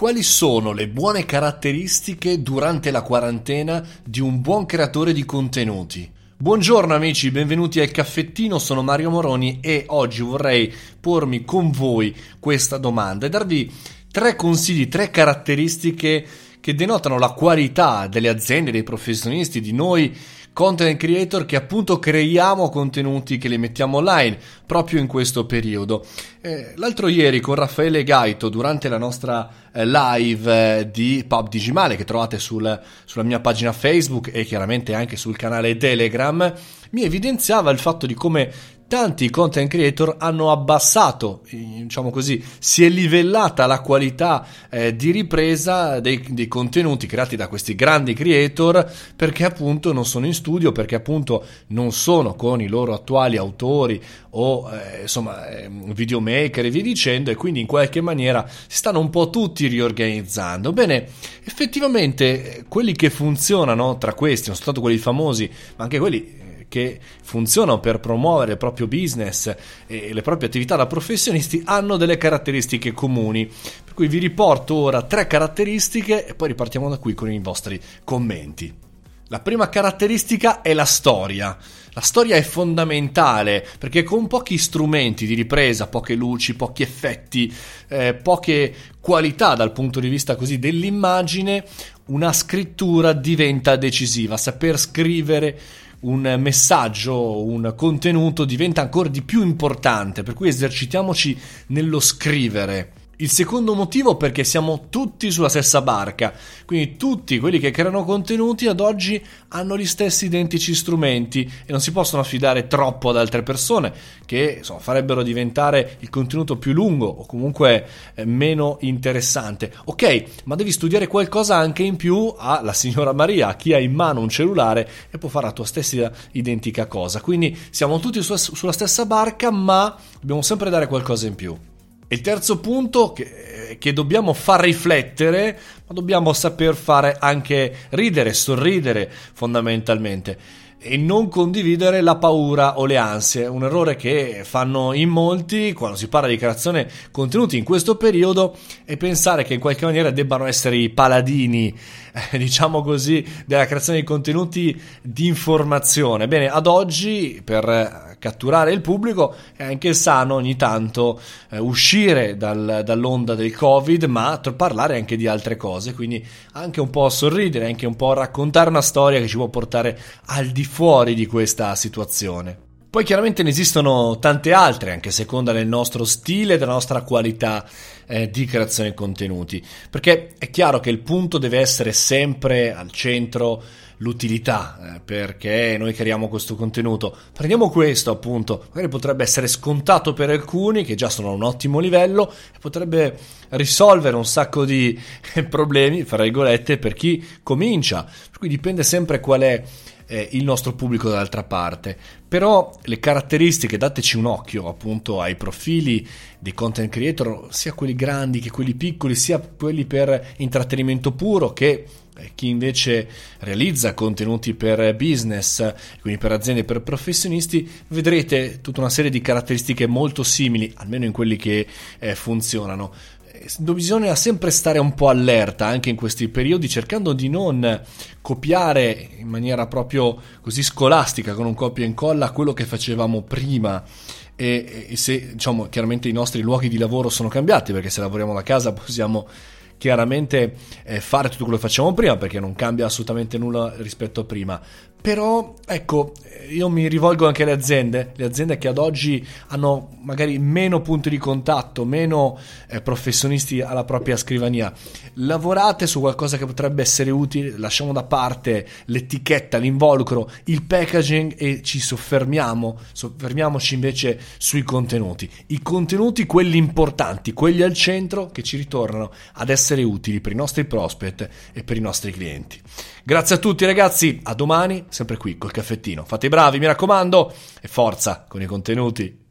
Quali sono le buone caratteristiche durante la quarantena di un buon creatore di contenuti? Buongiorno amici, benvenuti al caffettino, sono Mario Moroni e oggi vorrei pormi con voi questa domanda e darvi tre consigli, tre caratteristiche che denotano la qualità delle aziende, dei professionisti, di noi content creator che appunto creiamo contenuti che li mettiamo online proprio in questo periodo. Eh, l'altro ieri con Raffaele Gaito durante la nostra eh, live eh, di Pub Digimale che trovate sul, sulla mia pagina Facebook e chiaramente anche sul canale Telegram mi evidenziava il fatto di come tanti content creator hanno abbassato, diciamo così, si è livellata la qualità eh, di ripresa dei, dei, contenuti creati da questi grandi creator perché appunto non sono in studio, perché appunto non sono con i loro attuali autori o eh, insomma eh, videomaker e via dicendo e quindi in qualche maniera si stanno un po' tutti riorganizzando. Bene, effettivamente eh, quelli che funzionano tra questi, non soltanto quelli famosi, ma anche quelli che funzionano per promuovere il proprio business e le proprie attività da professionisti hanno delle caratteristiche comuni. Per cui vi riporto ora tre caratteristiche e poi ripartiamo da qui con i vostri commenti. La prima caratteristica è la storia. La storia è fondamentale perché con pochi strumenti di ripresa, poche luci, pochi effetti, eh, poche qualità dal punto di vista così dell'immagine, una scrittura diventa decisiva. Saper scrivere un messaggio, un contenuto diventa ancora di più importante, per cui esercitiamoci nello scrivere. Il secondo motivo perché siamo tutti sulla stessa barca, quindi tutti quelli che creano contenuti ad oggi hanno gli stessi identici strumenti e non si possono affidare troppo ad altre persone che insomma, farebbero diventare il contenuto più lungo o comunque eh, meno interessante. Ok, ma devi studiare qualcosa anche in più alla signora Maria, a chi ha in mano un cellulare e può fare la tua stessa identica cosa. Quindi siamo tutti su- sulla stessa barca, ma dobbiamo sempre dare qualcosa in più. Il terzo punto che, che, dobbiamo far riflettere, ma dobbiamo saper fare anche ridere, sorridere fondamentalmente e non condividere la paura o le ansie, un errore che fanno in molti quando si parla di creazione contenuti in questo periodo e pensare che in qualche maniera debbano essere i paladini, eh, diciamo così, della creazione di contenuti di informazione. Bene, ad oggi per catturare il pubblico è anche sano ogni tanto eh, uscire dal, dall'onda del covid ma parlare anche di altre cose quindi anche un po' sorridere anche un po' raccontare una storia che ci può portare al di fuori di questa situazione poi chiaramente ne esistono tante altre, anche a seconda del nostro stile e della nostra qualità eh, di creazione di contenuti, perché è chiaro che il punto deve essere sempre al centro l'utilità, eh, perché noi creiamo questo contenuto. Prendiamo questo appunto, magari potrebbe essere scontato per alcuni che già sono a un ottimo livello e potrebbe risolvere un sacco di problemi, fra virgolette, per chi comincia. Per cui dipende sempre qual è eh, il nostro pubblico dall'altra parte. Però le caratteristiche, dateci un occhio appunto ai profili dei content creator, sia quelli grandi che quelli piccoli, sia quelli per intrattenimento puro che eh, chi invece realizza contenuti per business, quindi per aziende e per professionisti, vedrete tutta una serie di caratteristiche molto simili, almeno in quelli che eh, funzionano bisogna sempre stare un po' allerta anche in questi periodi cercando di non copiare in maniera proprio così scolastica con un copia e incolla quello che facevamo prima. E, e se diciamo chiaramente i nostri luoghi di lavoro sono cambiati perché se lavoriamo da casa possiamo chiaramente eh, fare tutto quello che facciamo prima perché non cambia assolutamente nulla rispetto a prima però ecco, io mi rivolgo anche alle aziende, le aziende che ad oggi hanno magari meno punti di contatto, meno eh, professionisti alla propria scrivania. Lavorate su qualcosa che potrebbe essere utile, lasciamo da parte l'etichetta, l'involucro, il packaging e ci soffermiamo, soffermiamoci invece sui contenuti. I contenuti, quelli importanti, quelli al centro che ci ritornano ad essere utili per i nostri prospect e per i nostri clienti. Grazie a tutti ragazzi, a domani, sempre qui col caffettino. Fate i bravi, mi raccomando, e forza con i contenuti.